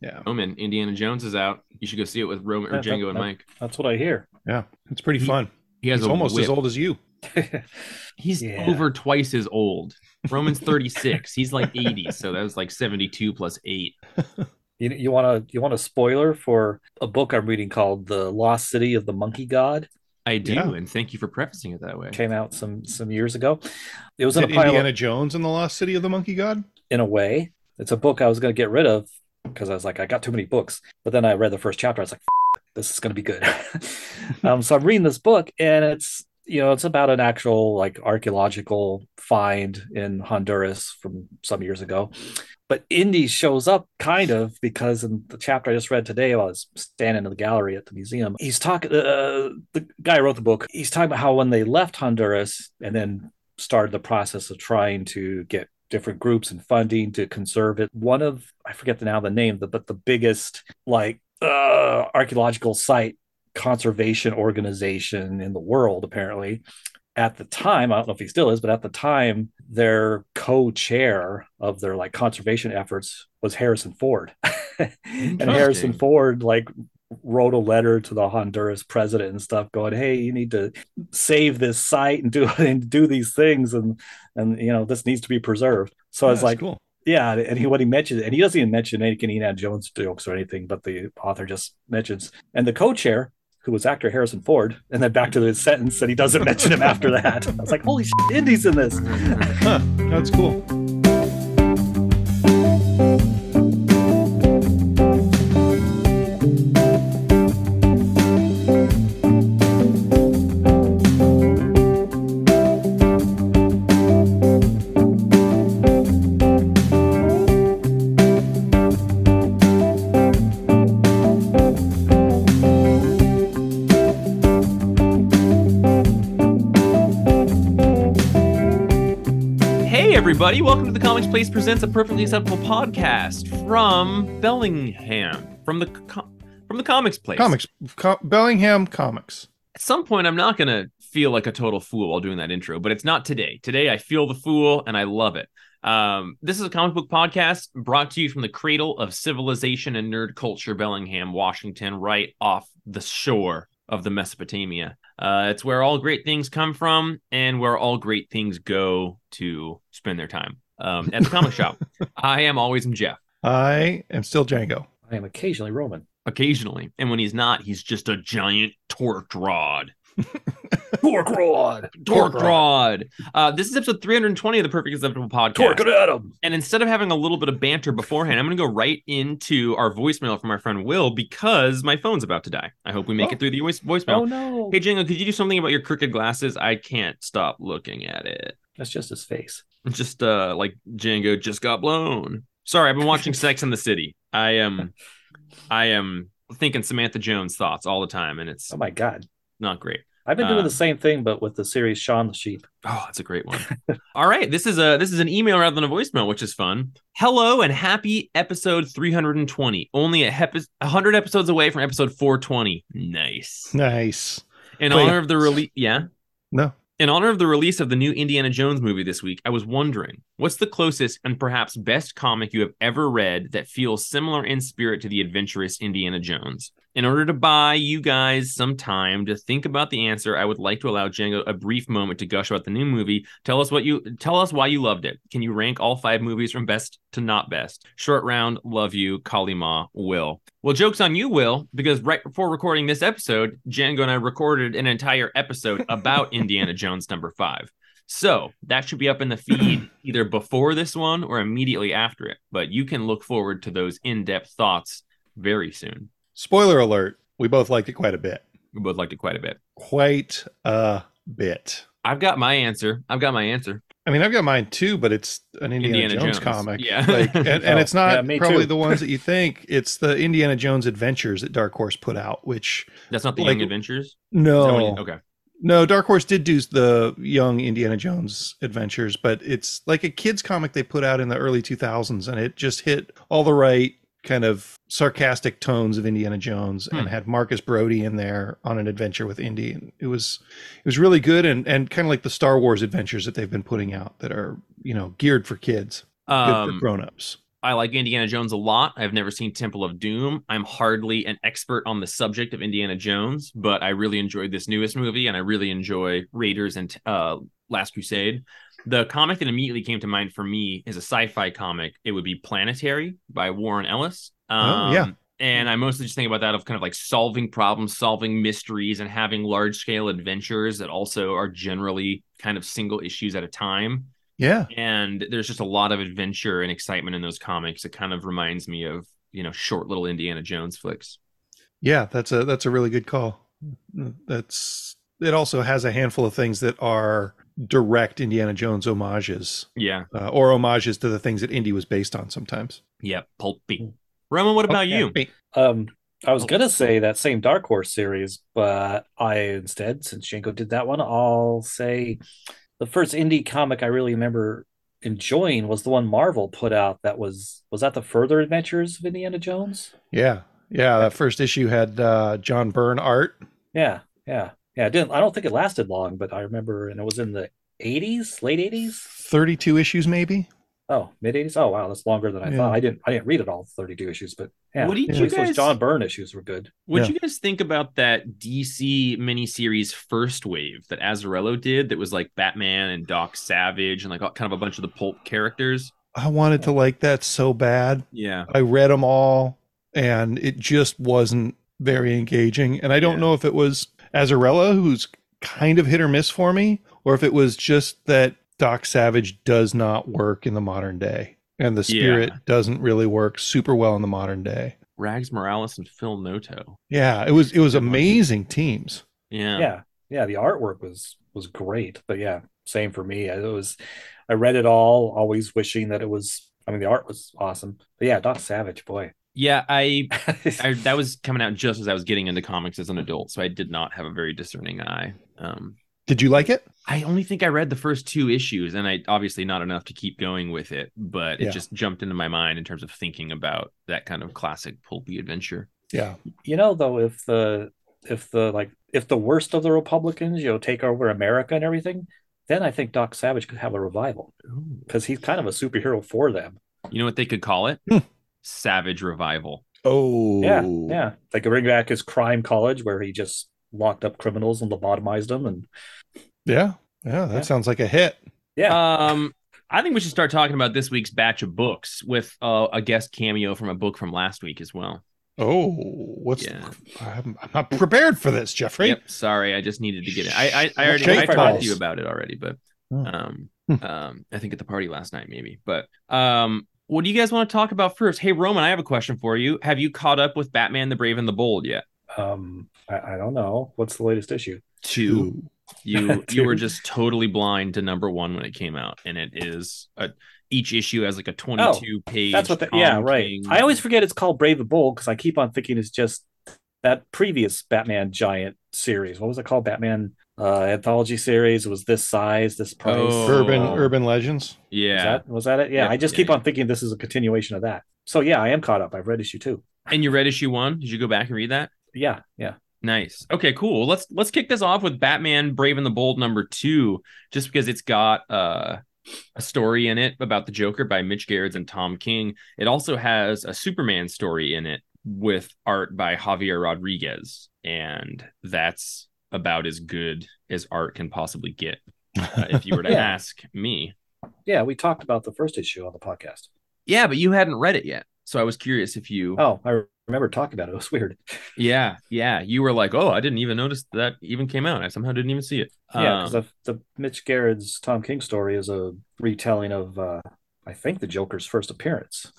Yeah. Roman, Indiana Jones is out. You should go see it with Roman or Yeah, that- Django and Mike. That's what I hear. Yeah. It's pretty He- fun. He has He's almost whip. as old as you. He's Yeah. over twice as old. Roman's 36. He's like 80, so that was like 72 plus 8. You you want to you want a spoiler for a book I'm reading called The Lost City of the Monkey God. I do, Yeah. and thank you for prefacing it that way. Came out some some years ago. It was in a pile Indiana Jones and the Lost City of the Monkey God? in a way. It's a book I was going to get rid of because I was like I got too many books. But then I read the first chapter. I was like, this is going to be good. um, so I'm reading this book, and it's you know it's about an actual like archaeological find in Honduras from some years ago. But Indy shows up kind of because in the chapter I just read today, while I was standing in the gallery at the museum, he's talking. Uh, the guy wrote the book. He's talking about how when they left Honduras and then started the process of trying to get different groups and funding to conserve it. One of I forget the, now the name, but the biggest like uh, archaeological site conservation organization in the world, apparently. At the time, I don't know if he still is, but at the time, their co-chair of their like conservation efforts was Harrison Ford. and Harrison Ford like wrote a letter to the Honduras president and stuff going, "Hey, you need to save this site and do and do these things and and you know, this needs to be preserved." So I was like, cool. yeah, and he what he mentioned, and he doesn't even mention any Indiana Jones jokes or anything, but the author just mentions, and the co-chair, who was actor Harrison Ford, and then back to the sentence that he doesn't mention him after that. I was like, holy shit, Indy's in this. Huh. That's cool. Everybody, welcome to the Comics Place Presents a Perfectly Acceptable podcast from Bellingham, from the co- from the Comics Place. Comics. Co- Bellingham Comics. At some point, I'm not going to feel like a total fool while doing that intro, but it's not today. Today, I feel the fool and I love it. Um, this is a comic book podcast brought to you from the cradle of civilization and nerd culture, Bellingham, Washington, right off the shore of the Mesopotamia. Uh, it's where all great things come from and where all great things go to spend their time um, at the comic shop. I am always Jeff, I am still Django. I am occasionally Roman. occasionally. And when he's not, he's just a giant torqued rod. Torque rod. Torque Rod. Uh, this is episode 320 of the Perfect Acceptable Podcast. Torque it at him. And instead of having a little bit of banter beforehand, I'm going to go right into our voicemail from our friend Will because my phone's about to die. I hope we make Oh. it through the voice- voicemail. Oh no. Hey, Django, could you do something about your crooked glasses? I can't stop looking at it. That's just his face. Just uh, like Django just got blown. Sorry, I've been watching Sex in the City. I am, I am thinking Samantha Jones thoughts all the time, and it's Oh my god. not great. I've been doing Uh, the same thing, but with the series Shaun the Sheep. Oh, that's a great one. All right, this is a this is an email rather than a voicemail, which is fun. Hello and happy episode 320. Only a hep- 100 episodes away from episode 420. Nice. Nice. In Wait. honor of the release, yeah. No. In honor of the release of the new Indiana Jones movie this week, I was wondering what's the closest and perhaps best comic you have ever read that feels similar in spirit to the adventurous Indiana Jones? In order to buy you guys some time to think about the answer, I would like to allow Django a brief moment to gush about the new movie. Tell us what you tell us why you loved it. Can you rank all five movies from best to not best? Short round, love you, Kalima, Will. Well, joke's on you, Will, because right before recording this episode, Django and I recorded an entire episode about Indiana Jones number five. So that should be up in the feed either before this one or immediately after it. But you can look forward to those in depth thoughts very soon. Spoiler alert. We both liked it quite a bit. We both liked it quite a bit. Quite a bit. I've got my answer. I've got my answer. I mean, I've got mine too, but it's an Indiana, Indiana Jones, Jones. comic. Yeah. Like, and, and it's not yeah, probably too. the ones that you think. It's the Indiana Jones Adventures that Dark Horse put out, which That's not the Like- Young Adventures. No, you- okay. no, Dark Horse did do the young Indiana Jones adventures, but it's like a kids comic they put out in the early 2000s, and it just hit all the right kind of sarcastic tones of Indiana Jones, Hmm. and had Marcus Brody in there on an adventure with Indy, and it was it was really good, and and kind of like the Star Wars adventures that they've been putting out that are you know geared for kids, good for Um, grown ups. I like Indiana Jones a lot. I've never seen Temple of Doom. I'm hardly an expert on the subject of Indiana Jones, but I really enjoyed this newest movie and I really enjoy Raiders and uh, Last Crusade. The comic that immediately came to mind for me is a sci-fi comic. It would be Planetary by Warren Ellis. Um, Oh, yeah. And I mostly just think about that of kind of like solving problems, solving mysteries, and having large scale adventures that also are generally kind of single issues at a time Yeah. and there's just a lot of adventure and excitement in those comics. It kind of reminds me of you know short little Indiana Jones flicks. Yeah, that's a that's a really good call. That's it. Also has a handful of things that are direct Indiana Jones homages, Yeah, uh, or homages to the things that Indy was based on. Sometimes. yeah, pulpy. Roman, what about you? Um, I was Oh. gonna say that same Dark Horse series, but I instead, since Django did that one, I'll say the first indie comic I really remember enjoying was the one Marvel put out. That was was that the Further Adventures of Indiana Jones? Yeah, yeah. That first issue had uh, John Byrne art. Yeah, yeah, yeah. I didn't. I don't think it lasted long, but I remember, and it was in the '80s, late '80s. Thirty-two issues, maybe. Oh, mid '80s. Oh, wow, that's longer than I Yeah. thought. I didn't. I didn't read it all 32 issues, but yeah. What did at you least those guys- John Byrne issues were good. What would Yeah. you guys think about that DC miniseries First Wave that Azzarello did? That was like Batman and Doc Savage and like kind of a bunch of the pulp characters. I wanted to like that so bad. Yeah, I read them all, and it just wasn't very engaging. And I don't Yeah. know if it was Azzarello, who's kind of hit or miss for me, or if it was just that Doc Savage does not work in the modern day, and the Yeah. spirit doesn't really work super well in the modern day. Rags Morales and Phil Noto. Yeah, it was it was amazing teams. Yeah, yeah yeah the artwork was was great but yeah same for me it was i read it all always wishing that it was i mean the art was awesome but yeah doc savage boy yeah. I I, that was coming out just as I was getting into comics as an adult, so I did not have a very discerning eye. Um, Did you like it? I only think I read the first two issues, and I obviously not enough to keep going with it, but it Yeah. just jumped into my mind in terms of thinking about that kind of classic pulpy adventure. Yeah, you know though if the if the like if the worst of the republicans you know take over america and everything then i think doc savage could have a revival because he's kind of a superhero for them You know what they could call it? Savage Revival. Oh, yeah yeah they could bring back his crime college where he just locked up criminals and lobotomized them and yeah, yeah. That Yeah. sounds like a hit. yeah Um, I think we should start talking about this week's batch of books with uh, a guest cameo from a book from last week as well. Oh, what's? Yeah. I'm, I'm not prepared for this, Jeffrey. Yep. Sorry, I just needed to get it. I I, I already Okay, I talked to you about it already, but Hmm. um Hmm. um I think at the party last night maybe. But um what do you guys want to talk about first? Hey Roman, I have a question for you. Have you caught up with Batman the Brave and the Bold yet? um I, I don't know what's the latest issue Two. You you were just totally blind to number one when it came out, and it is a each issue has like a twenty-two page. That's what. The, yeah, right. King- I always forget it's called Brave and Bold because I keep on thinking it's just that previous Batman Giant series. What was it called? Batman uh, anthology series. Was this size, this price. Oh. Urban Oh. Urban Legends. Was yeah, that was that it? Yeah, Yeah, I just yeah, keep yeah. on thinking this is a continuation of that. So yeah, I am caught up. I've read issue two. and you read issue one. Did you go back and read that? Yeah, yeah. Nice. Okay, cool. Let's let's kick this off with Batman Brave and the Bold number 2 just because it's got uh a story in it about the Joker by Mitch Gerads and Tom King. It also has a Superman story in it with art by Javier Rodriguez and that's about as good as art can possibly get uh, if you were to Yeah. ask me. Yeah, we talked about the first issue on the podcast. Yeah, but you hadn't read it yet. So I was curious if you Oh, I remember talking about it. It was weird. Yeah, yeah, you were like, "Oh, I didn't even notice that even came out. I somehow didn't even see it." Yeah, Um, because the, the Mitch Gerads' Tom King story is a retelling of, uh, I think, the Joker's first appearance.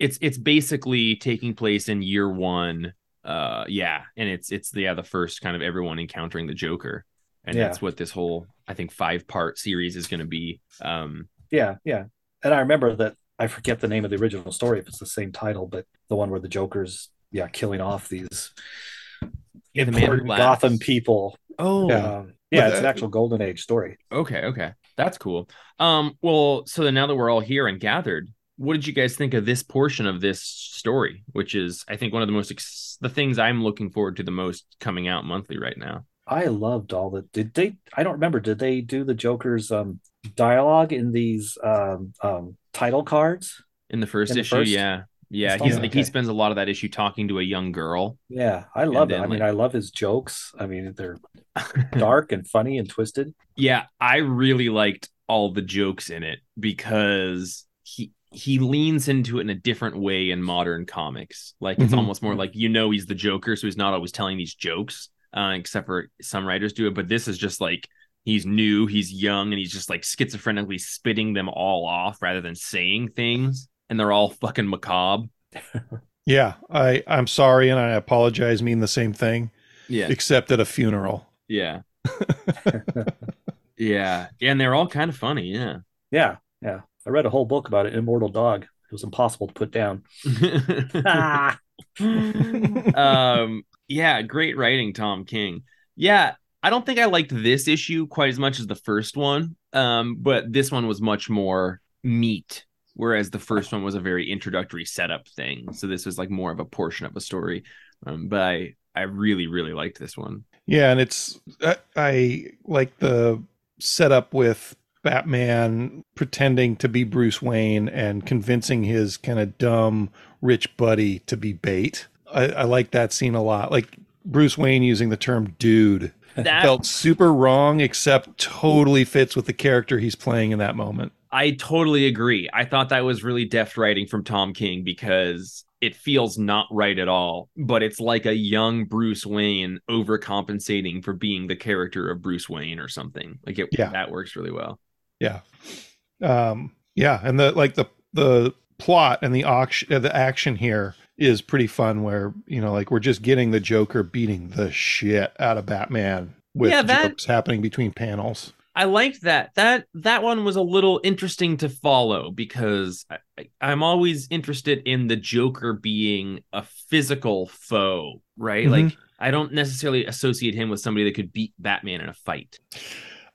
it's it's basically taking place in year one uh yeah and it's it's the yeah the first kind of everyone encountering the joker and Yeah. that's what this whole i think five part series is going to be um Yeah, yeah. And I remember that I forget the name of the original story if it's the same title, but the one where the Joker's yeah killing off these Yeah, the important Gotham people. oh Yeah. Yeah, it's an actual golden age story. okay okay that's cool um well so then now that we're all here and gathered what did you guys think of this portion of this story which is i think one of the most ex- the things i'm looking forward to the most coming out monthly right now I loved all the. Did they? I don't remember. Did they do the Joker's um, dialogue in these um, um, title cards? in the first In the issue. first Yeah, yeah. He's like he spends a lot of that issue talking to a young girl. Yeah, I love it. I mean, I love his jokes. I mean, they're dark and funny and twisted. Yeah, I really liked all the jokes in it because he he leans into it in a different way in modern comics. Like it's Mhm. almost more like you know he's the Joker, so he's not always telling these jokes. Uh, except for some writers do it, but this is just like he's new, he's young, and he's just like schizophrenically spitting them all off rather than saying things, and they're all fucking macabre. Yeah, I I'm sorry and I apologize mean the same thing Yeah, except at a funeral. yeah, yeah, and they're all kind of funny. Yeah. Yeah, yeah. I read a whole book about it, Immortal Dog. It was impossible to put down. Ah, um yeah great writing tom king yeah i don't think i liked this issue quite as much as the first one um but this one was much more meat whereas the first one was a very introductory setup thing so this was like more of a portion of a story um but i i really really liked this one Yeah, and it's I, I like the setup with Batman pretending to be Bruce Wayne and convincing his kind of dumb rich buddy to be bait. I, I like that scene a lot. Like Bruce Wayne using the term dude that felt super wrong, except totally fits with the character he's playing in that moment. I totally agree. I thought that was really deft writing from Tom King because it feels not right at all, but it's like a young Bruce Wayne overcompensating for being the character of Bruce Wayne or something. Like it Yeah. that works really well. Yeah. Um, yeah, and the like the the plot and the auction uh, the action here is pretty fun where, you know, like we're just getting the Joker beating the shit out of Batman with Yeah, that- jokes happening between panels. I liked that. That that one was a little interesting to follow because I, I'm always interested in the Joker being a physical foe, right? Mhm. Like I don't necessarily associate him with somebody that could beat Batman in a fight.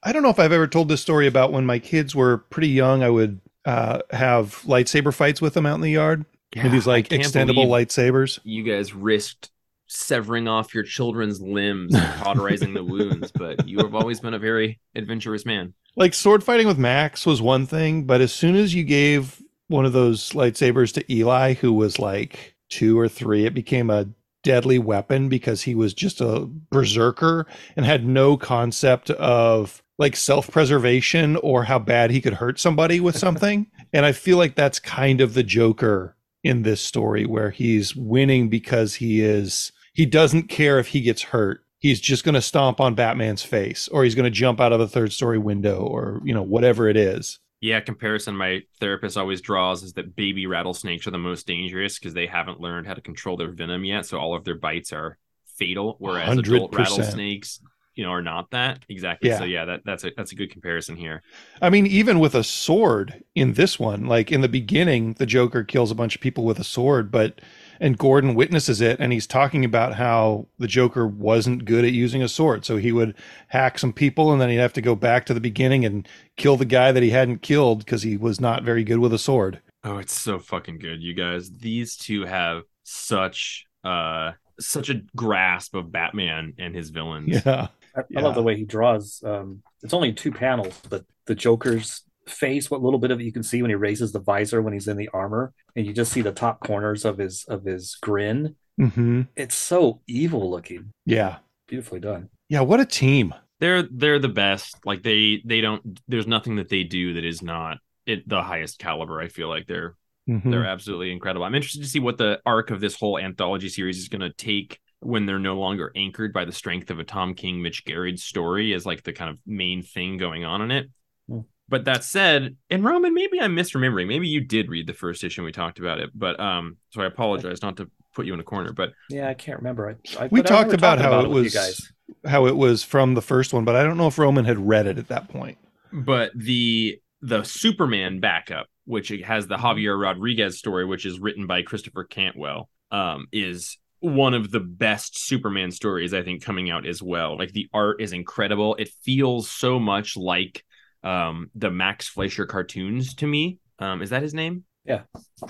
I don't know if I've ever told this story about when my kids were pretty young, I would uh, have lightsaber fights with them out in the yard. with these like extendable lightsabers. you guys risked severing off your children's limbs and cauterizing the wounds, but you have always been a very adventurous man. Like sword fighting with Max was one thing, but as soon as you gave one of those lightsabers to Eli, who was like two or three, it became a deadly weapon because he was just a berserker and had no concept of like self-preservation or how bad he could hurt somebody with something. and I feel like that's kind of the Joker in this story where he's winning because he is he doesn't care if he gets hurt. He's just going to stomp on Batman's face or he's going to jump out of a third story window or you know whatever it is. Yeah, comparison my therapist always draws is that baby rattlesnakes are the most dangerous because they haven't learned how to control their venom yet, so all of their bites are fatal, whereas adult 100%. rattlesnakes, you know, are not that exactly. Yeah. So yeah, that that's a that's a good comparison here. I mean even with a sword in this one, like in the beginning the Joker kills a bunch of people with a sword, but and Gordon witnesses it and he's talking about how the Joker wasn't good at using a sword. So he would hack some people and then he'd have to go back to the beginning and kill the guy that he hadn't killed because he was not very good with a sword. Oh, it's so fucking good, you guys. These two have such uh such a grasp of Batman and his villains. Yeah. I, I love the way he draws. Um, it's only two panels, but the Joker's face, what little bit of it you can see when he raises the visor when he's in the armor, and you just see the top corners of his of his grin. hmm It's so evil looking, Yeah. beautifully done. Yeah. What a team. they're they're the best like they they don't there's nothing that they do that is not it the highest caliber i feel like they're Mhm. they're absolutely incredible i'm interested to see what the arc of this whole anthology series is going to take when they're no longer anchored by the strength of a tom king mitch Gerads story as like the kind of main thing going on in it Hmm. but that said and roman maybe i'm misremembering maybe you did read the first issue and we talked about it but um so i apologize not to put you in a corner but Yeah, I can't remember. I, I, We but I talked remember about how it was you guys. how it was from the first one, but I don't know if Roman had read it at that point. but the the Superman backup, which has the Javier Rodriguez story, which is written by Christopher Cantwell, um, is one of the best Superman stories I think coming out as well. Like the art is incredible. It feels so much like um, the Max Fleischer cartoons to me. Um, is that his name? Yeah,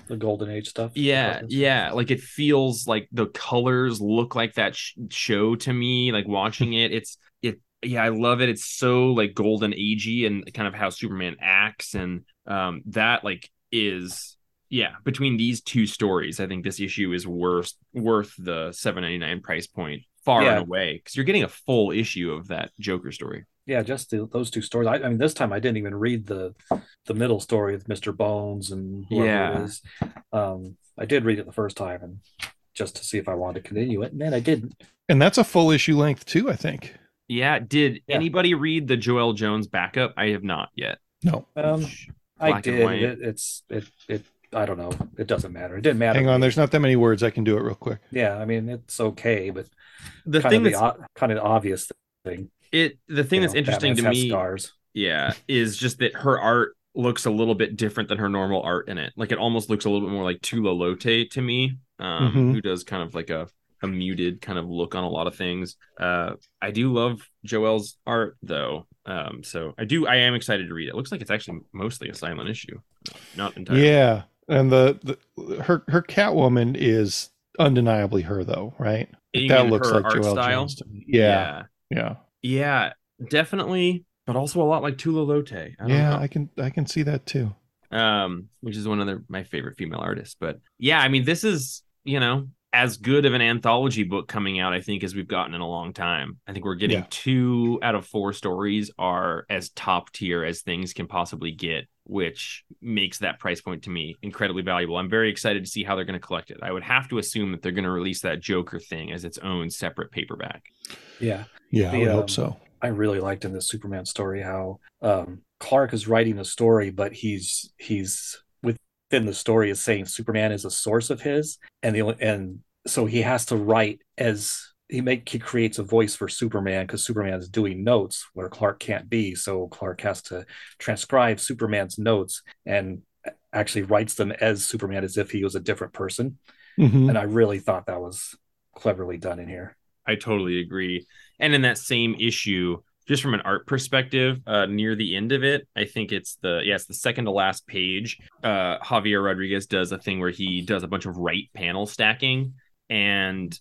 the Golden Age stuff. Yeah, yeah. Like it feels like the colors look like that sh- show to me. Like watching it, it's it. Yeah, I love it. It's so like golden agey and kind of how Superman acts, and um, that like is yeah, between these two stories, I think this issue is worth worth the seven ninety nine price point far Yeah. and away because you're getting a full issue of that Joker story. Yeah, just the, those two stories. I, I mean, this time I didn't even read the the middle story with Mister Bones and Yeah. it is. Um, I did read it the first time, and just to see if I wanted to continue it, and then I didn't. And that's a full issue length too, I think. Yeah, did Yeah. anybody read the Joelle Jones backup? I have not yet. No. Um, I Black and did. It, it's it it. I don't know. It doesn't matter. It didn't matter. Hang on, there's not that many words. I can do it real quick. Yeah, I mean it's okay, but The kind thing of the that's o- kind of the obvious thing. it the thing you that's know, interesting Batman's to me Scars. yeah is just that her art looks a little bit different than her normal art in it like it almost looks a little bit more like Tula Lotay to me um Mhm. who does kind of like a a muted kind of look on a lot of things uh i do love joel's art though um so i do i am excited to read it, it looks like it's actually mostly a silent issue not entirely Yeah. And the, the her her Catwoman is undeniably her though, right? You that looks like Joelle style? Jones to me. Yeah. Yeah. yeah definitely but also a lot like Tula Lotay I don't Yeah, know. I can I can see that too. um, which is one of my favorite female artists. But yeah, I mean, this is you know as good of an anthology book coming out, I think, as we've gotten in a long time. I think we're getting Yeah. two out of four stories are as top tier as things can possibly get, which makes that price point to me incredibly valuable. I'm very excited to see how they're going to collect it. I would have to assume that they're going to release that Joker thing as its own separate paperback. Yeah, Yeah, I would um, hope so. I really liked in the Superman story how um, Clark is writing the story, but he's he's within the story is saying Superman is a source of his, and the only, and so he has to write as he make he creates a voice for Superman because Superman is doing notes where Clark can't be, so Clark has to transcribe Superman's notes and actually writes them as Superman as if he was a different person, Mhm. and I really thought that was cleverly done in here. I totally agree. And in that same issue, just from an art perspective, uh, near the end of it, I think it's the yeah, it's the second to last page. Uh, Javier Rodriguez does a thing where he does a bunch of right panel stacking. And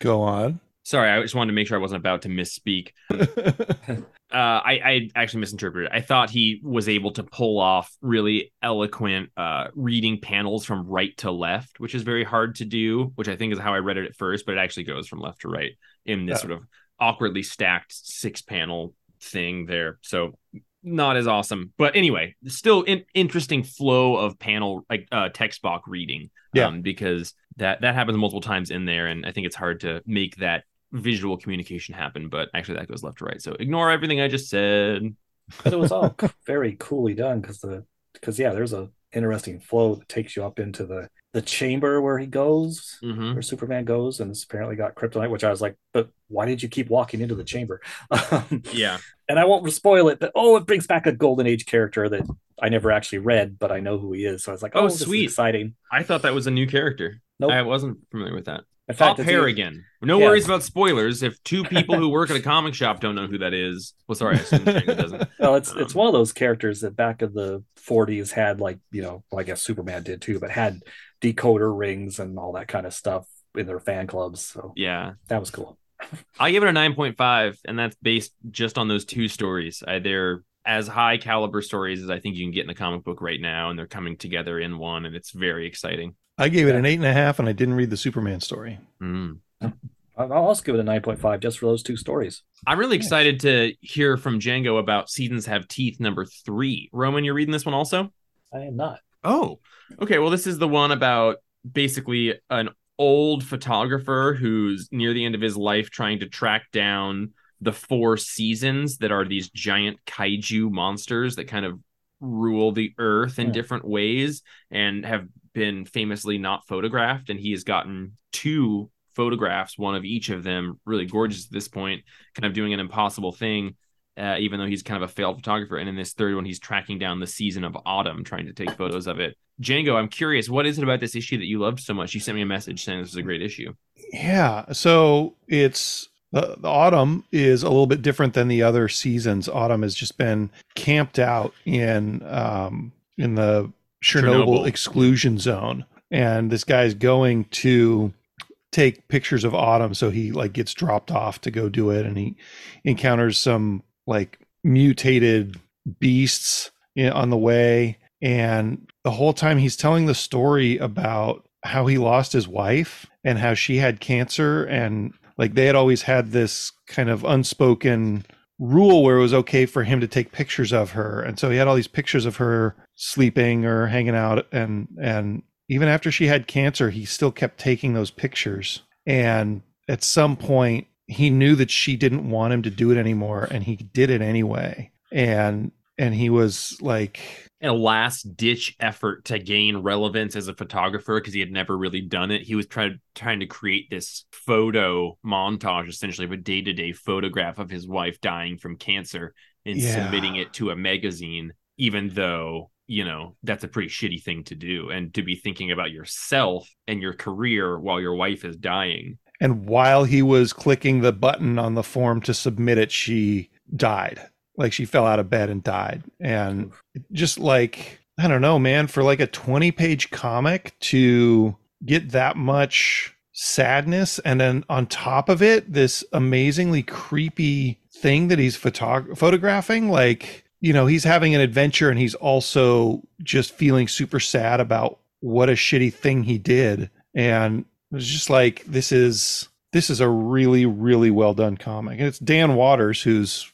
Go on. sorry, I just wanted to make sure I wasn't about to misspeak. Uh, I, I actually misinterpreted. I thought he was able to pull off really eloquent uh, reading panels from right to left, which is very hard to do. Which I think is how I read it at first, but it actually goes from left to right in this Oh. sort of awkwardly stacked six panel thing there. So not as awesome, but anyway, still in, interesting flow of panel like uh, text box reading. Yeah. um, because that that happens multiple times in there, and I think it's hard to make that visual communication happen. But actually, that goes left to right. So ignore everything I just said. but it was all very coolly done because the because yeah there's a interesting flow that takes you up into the the chamber where he goes hmm where superman goes and it's apparently got kryptonite which i was like but why did you keep walking into the chamber um, Yeah, and i won't spoil it but oh it brings back a golden age character that i never actually read but i know who he is so i was like Oh, oh, this is sweet. exciting I thought that was a new character. Nope. I wasn't familiar with that. In Pop fact it's e- Harrigan. No Yeah. worries about spoilers. If two people who work at a comic shop don't know who that is, well, sorry, I assume doesn't. well it's it's Um, one of those characters that back in the 40s had like you know well, i guess superman did too but had decoder rings and all that kind of stuff in their fan clubs so Yeah, that was cool I give it a nine point five, and that's based just on those two stories. I, they're as high caliber stories as I think you can get in the comic book right now, and they're coming together in one, and it's very exciting. I gave it an eight and a half, and I didn't read the Superman story. Mm. I'll also give it a 9.5 just for those two stories. I'm really Nice. excited to hear from Django about Seasons Have Teeth number three. Roman, you're reading this one also? I am not. Oh, okay. Well, this is the one about basically an old photographer who's near the end of his life trying to track down the four seasons that are these giant kaiju monsters that kind of rule the earth in Hmm. different ways and have been famously not photographed. And he has gotten two photographs, one of each of them, really gorgeous at this point, kind of doing an impossible thing. Uh, even though he's kind of a failed photographer, and in this third one, he's tracking down the season of autumn, trying to take photos of it. Django, I'm curious, what is it about this issue that you loved so much? You sent me a message saying this is a great issue. Yeah. So it's the, the autumn is a little bit different than the other seasons. Autumn has just been camped out in um, in the Chernobyl, Chernobyl. exclusion zone, and this guy's going to take pictures of autumn. So he like gets dropped off to go do it, and he encounters some like mutated beasts on the way and the whole time he's telling the story about how he lost his wife and how she had cancer and like they had always had this kind of unspoken rule where it was okay for him to take pictures of her. And so he had all these pictures of her sleeping or hanging out. And and even after she had cancer he still kept taking those pictures. And at some point he knew that she didn't want him to do it anymore and he did it anyway. And and he was like a last ditch effort to gain relevance as a photographer because he had never really done it. He was trying trying to create this photo montage, essentially of a day to day photograph of his wife dying from cancer and Yeah. submitting it to a magazine, even though you know that's a pretty shitty thing to do and to be thinking about yourself and your career while your wife is dying. and while he was clicking the button on the form to submit it she died like she fell out of bed and died. And just like i don't know man for like a 20 page comic to get that much sadness and then on top of it this amazingly creepy thing that he's photog- photographing like you know he's having an adventure and he's also just feeling super sad about what a shitty thing he did. And it was just like this is this is a really really well done comic. And it's dan waters who's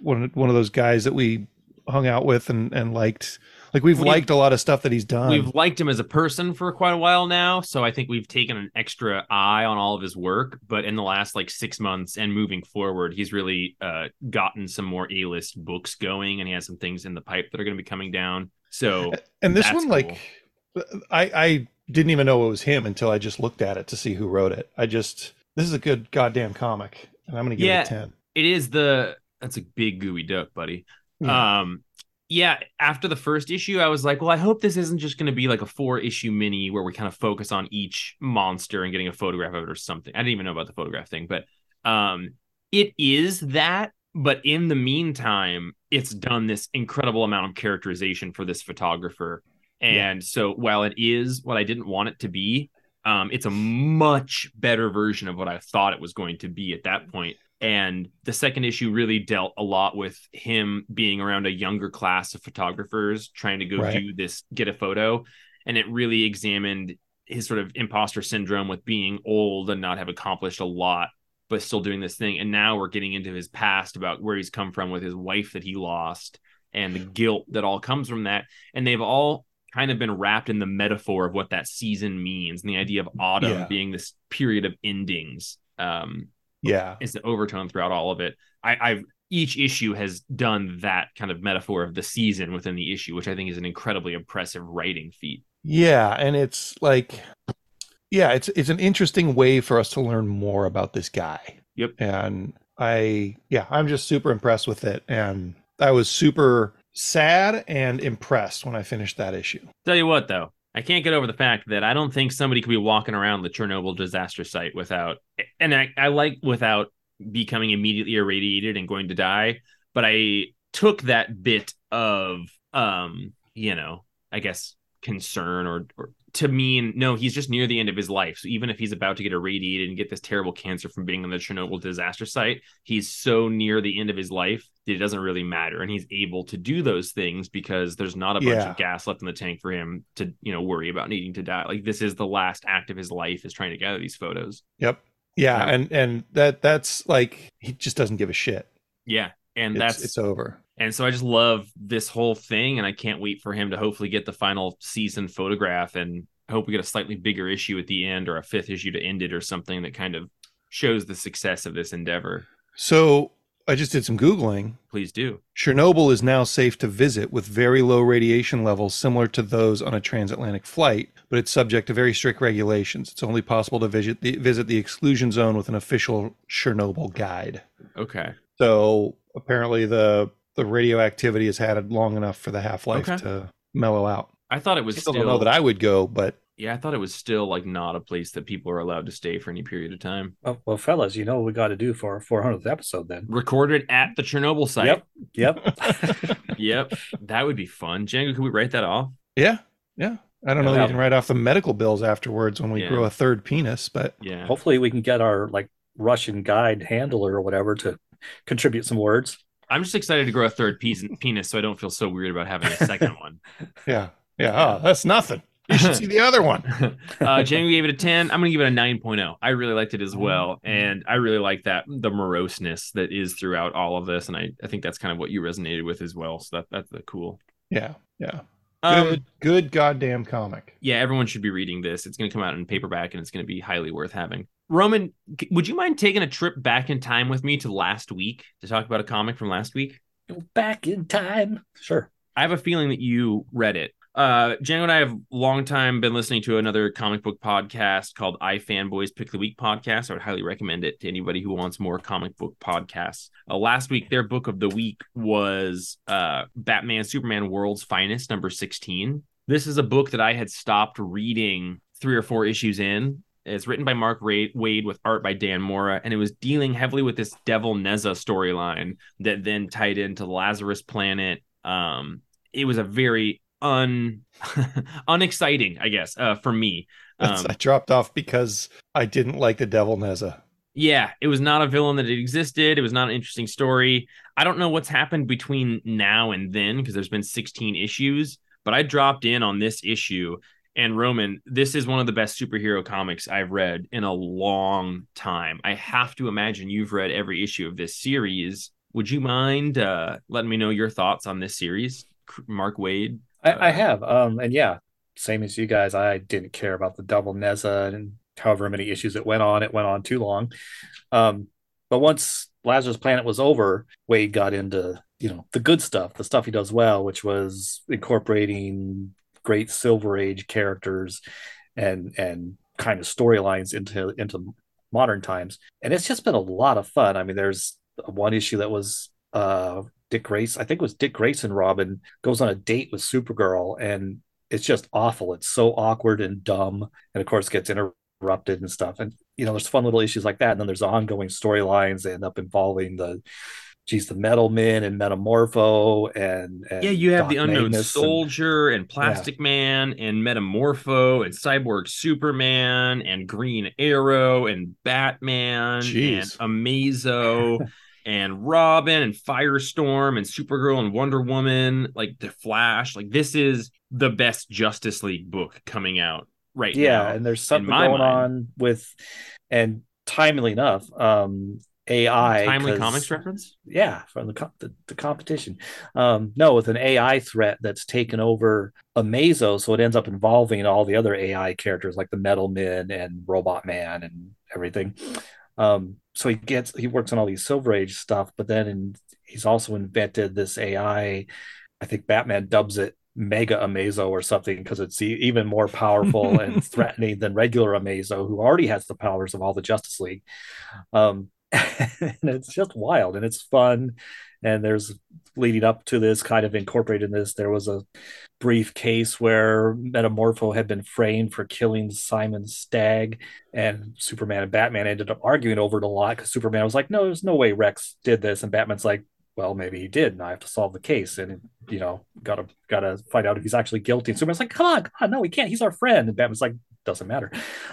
one, one of those guys that we hung out with and, and liked like we've We've- liked a lot of stuff that he's done We've liked him as a person for quite a while now, so I think we've taken an extra eye on all of his work. But in the last like six months and moving forward, he's really uh, gotten some more A-list books going, and he has some things in the pipe that are going to be coming down. So and this one like i i didn't even know it was him until i just looked at it to see who wrote it i just this is a good goddamn comic and i'm gonna give Yeah. it a 10 it is the that's a big gooey duck, buddy. Yeah. Um, yeah. After the first issue, I was like, well, I hope this isn't just going to be like a four issue mini where we kind of focus on each monster and getting a photograph of it or something. I didn't even know about the photograph thing, but um, it is that. But in the meantime, it's done this incredible amount of characterization for this photographer. And so while it is what I didn't want it to be, um, it's a much better version of what I thought it was going to be at that point. And the second issue really dealt a lot with him being around a younger class of photographers trying to go Right. do this, get a photo. And it really examined his sort of imposter syndrome with being old and not have accomplished a lot, but still doing this thing. And now we're getting into his past about where he's come from with his wife that he lost and the guilt that all comes from that. And they've all kind of been wrapped in the metaphor of what that season means and the idea of autumn Yeah. being this period of endings. Um, yeah is the overtone throughout all of it. I, I've each issue has done that kind of metaphor of the season within the issue, which I think is an incredibly impressive writing feat. Yeah, and it's like yeah, it's it's an interesting way for us to learn more about this guy. Yep. And I yeah, I'm just super impressed with it and I was super sad and impressed when I finished that issue. Tell you what, though, I can't get over the fact that I don't think somebody could be walking around the Chernobyl disaster site without, and I, I like without becoming immediately irradiated and going to die. But I took that bit of, um, you know, I guess concern or, or to mean no, he's just near the end of his life. So even if he's about to get irradiated and get this terrible cancer from being on the Chernobyl disaster site, he's so near the end of his life that it doesn't really matter, and he's able to do those things because there's not a bunch Yeah. of gas left in the tank for him to you know worry about needing to die. Like this is the last act of his life is trying to gather these photos. Yep. Yeah, Yeah. and and that that's like he just doesn't give a shit. Yeah, and It's, that's it's over. And so I just love this whole thing, and I can't wait for him to hopefully get the final season photograph, and I hope we get a slightly bigger issue at the end or a fifth issue to end it or something that kind of shows the success of this endeavor. So I just did some googling. Please do. Chernobyl is now safe to visit with very low radiation levels similar to those on a transatlantic flight, but it's subject to very strict regulations. It's only possible to visit the, visit the exclusion zone with an official Chernobyl guide. Okay. So apparently the the radioactivity has had it long enough for the half life Okay. to mellow out. I thought it was I still still. don't know that I would go, but yeah, I thought it was still like not a place that people are allowed to stay for any period of time. Well, well, fellas, you know what we got to do for our 400th episode then. Recorded at the Chernobyl site. Yep. Yep. Yep. that would be fun. Django, could we write that off? yeah, yeah. I don't know that Yeah. we can write off the medical bills afterwards when we Yeah. grow a third penis, but Yeah. Hopefully, we can get our like Russian guide handler or whatever to contribute some words. I'm just excited to grow a third piece, penis, so I don't feel so weird about having a second one. Yeah. Yeah. Oh, that's nothing. You should see the other one. uh, Jamie gave it a 10. I'm going to give it a 9.0. I really liked it as well. And I really like that, the moroseness that is throughout all of this. And I, I think that's kind of what you resonated with as well. So that, that's the cool. Yeah. Yeah. Um, Good, good goddamn comic. yeah, everyone should be reading this. It's going to come out in paperback and it's going to be highly worth having. Roman, would you mind taking a trip back in time with me to last week to talk about a comic from last week? Back in time. Sure. I have a feeling that you read it. Uh, Django and I have long time been listening to another comic book podcast called iFanboy's Pick the Week podcast. I would highly recommend it to anybody who wants more comic book podcasts. Uh, last week, their book of the week was uh, Batman Superman World's Finest, number 16. This is a book that I had stopped reading three or four issues in. It's written by Mark Waid with art by Dan Mora, and it was dealing heavily with this Devil Nezha storyline that then tied into Lazarus Planet. Um, it was a very un unexciting, I guess, uh, for me. Um, I dropped off because I didn't like the Devil Nezha. yeah, it was not a villain that existed. It was not an interesting story. I don't know what's happened between now and then because there's been 16 issues, but I dropped in on this issue. And Roman, this is one of the best superhero comics I've read in a long time. I have to imagine you've read every issue of this series. Would you mind uh, letting me know your thoughts on this series, Mark Waid? I, Uh, I have. Um, and yeah, same as you guys. I didn't care about the double Neza and however many issues it went on. It went on too long. Um, but once Lazarus Planet was over, Wade got into you know the good stuff, the stuff he does well, which was incorporating great Silver Age characters and and kind of storylines into into modern times. And it's just been a lot of fun. I mean, there's one issue that was uh Dick Grace, I think it was Dick Grayson Robin goes on a date with Supergirl and it's just awful. It's so awkward and dumb. And of course gets interrupted and stuff. And you know, there's fun little issues like that. And then there's ongoing storylines that end up involving the geez, the Metal Men and Metamorpho and, and Yeah, you have Doc the unknown Magnus soldier and, Plastic Man and Metamorpho and Cyborg Superman and Green Arrow and Batman Jeez. and Amazo and Robin and Firestorm and Supergirl and Wonder Woman, like the Flash. Like this is the best Justice League book coming out right yeah now. and there's something going mind. on with and timely enough um ai Timely comics reference. yeah from the, the the competition. Um no with an ai threat that's taken over amazo so it ends up involving all the other ai characters like the metal men and robot man and everything. Um so he gets he works on all these silver age stuff but then in, he's also invented this ai i think batman dubs it mega amazo or something because it's even more powerful and threatening than regular amazo who already has the powers of all the justice league. Um and it's just wild and it's fun and there's leading up to this kind of incorporating this there was a brief case where metamorpho had been framed for killing simon stagg and superman and batman ended up arguing over it a lot because superman was like no there's no way rex did this and batman's like well maybe he did and i have to solve the case and you know gotta gotta find out if he's actually guilty and superman's like come on come on no he can't he's our friend and batman's like doesn't matter.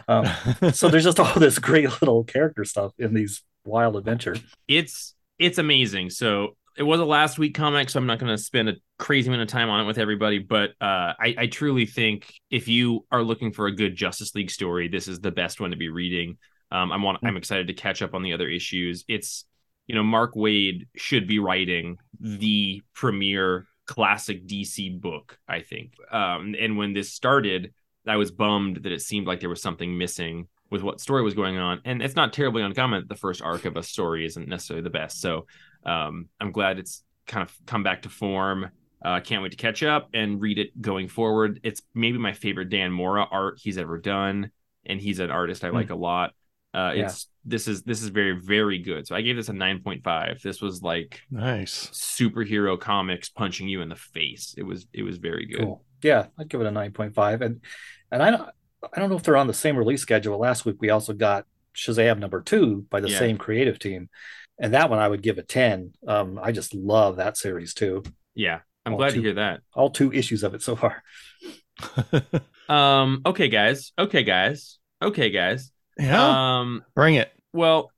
Um, so there's just all this great little character stuff in these wild adventure it's it's amazing. So it was a last week comic, so I'm not going to spend a crazy amount of time on it with everybody. But uh, I, I truly think if you are looking for a good Justice League story, this is the best one to be reading. Um, I'm want, I'm excited to catch up on the other issues. It's you know Mark Waid should be writing the premier classic DC book, I think. Um, and when this started, I was bummed that it seemed like there was something missing with what story was going on. And it's not terribly uncommon that the first arc of a story isn't necessarily the best. So um, I'm glad it's kind of come back to form. Uh, can't wait to catch up and read it going forward. It's maybe my favorite Dan Mora art he's ever done, and he's an artist I like a lot. Uh, Yeah. it's this is this is very very good. So I gave this a nine point five. This was like nice. superhero comics punching you in the face. It was it was very good. Cool. Yeah, I'd give it a 9.5. And and I don't I don't know if they're on the same release schedule. Last week we also got Shazam number two by the Yeah. same creative team. And that one I would give a 10. Um, I just love that series too. Yeah, I'm All glad two- to hear that. All two issues of it so far. Um, okay, guys. Okay, guys. Okay, guys. yeah. Um, Bring it. well,